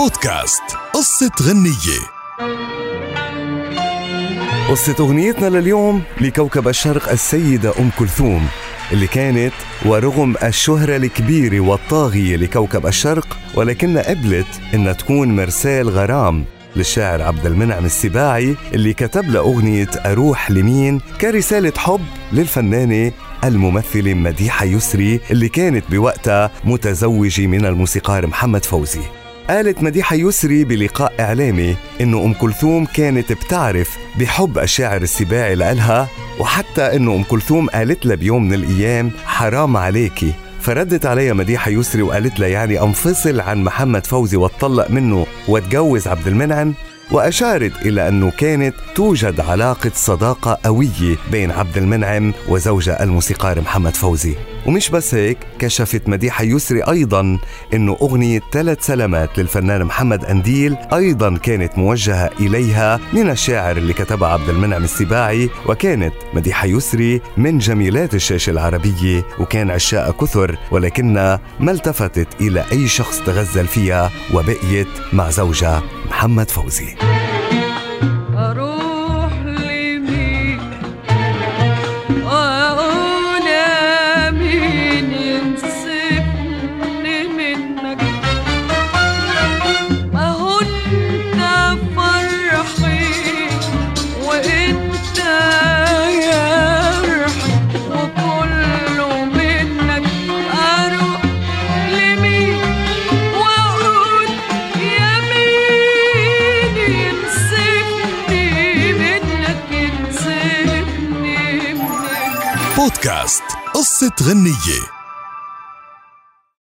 بودكاست. قصة غنية. قصة أغنيتنا لليوم لكوكب الشرق السيدة أم كلثوم اللي كانت ورغم الشهرة الكبيرة والطاغية لكوكب الشرق ولكنها قبلت إنها تكون مرسال غرام للشاعر عبد المنعم السباعي اللي كتب له أغنية أروح لمين كرسالة حب للفنانة الممثلة مديحة يسري اللي كانت بوقتها متزوجة من الموسيقار محمد فوزي. قالت مديحة يسري بلقاء إعلامي إنه أم كلثوم كانت بتعرف بحب الشاعر السباعي لإلها وحتى إنه أم كلثوم قالت لها بيوم من الأيام حرام عليكي فردت عليها مديحة يسري وقالت لها يعني أنفصل عن محمد فوزي واتطلق منه واتجوز عبد المنعم وأشارت إلى أنه كانت توجد علاقة صداقة قوية بين عبد المنعم وزوجة الموسيقار محمد فوزي. ومش بس هيك كشفت مديحة يسري أيضا أنه أغنية ثلاث سلامات للفنان محمد أنديل أيضا كانت موجهة إليها من الشاعر اللي كتبها عبد المنعم السباعي وكانت مديحة يسري من جميلات الشاشة العربية وكان عشاء كثر ولكنها ما التفتت إلى أي شخص تغزل فيها وبقيت مع زوجها محمد فوزي. بودكاست قصة غنية.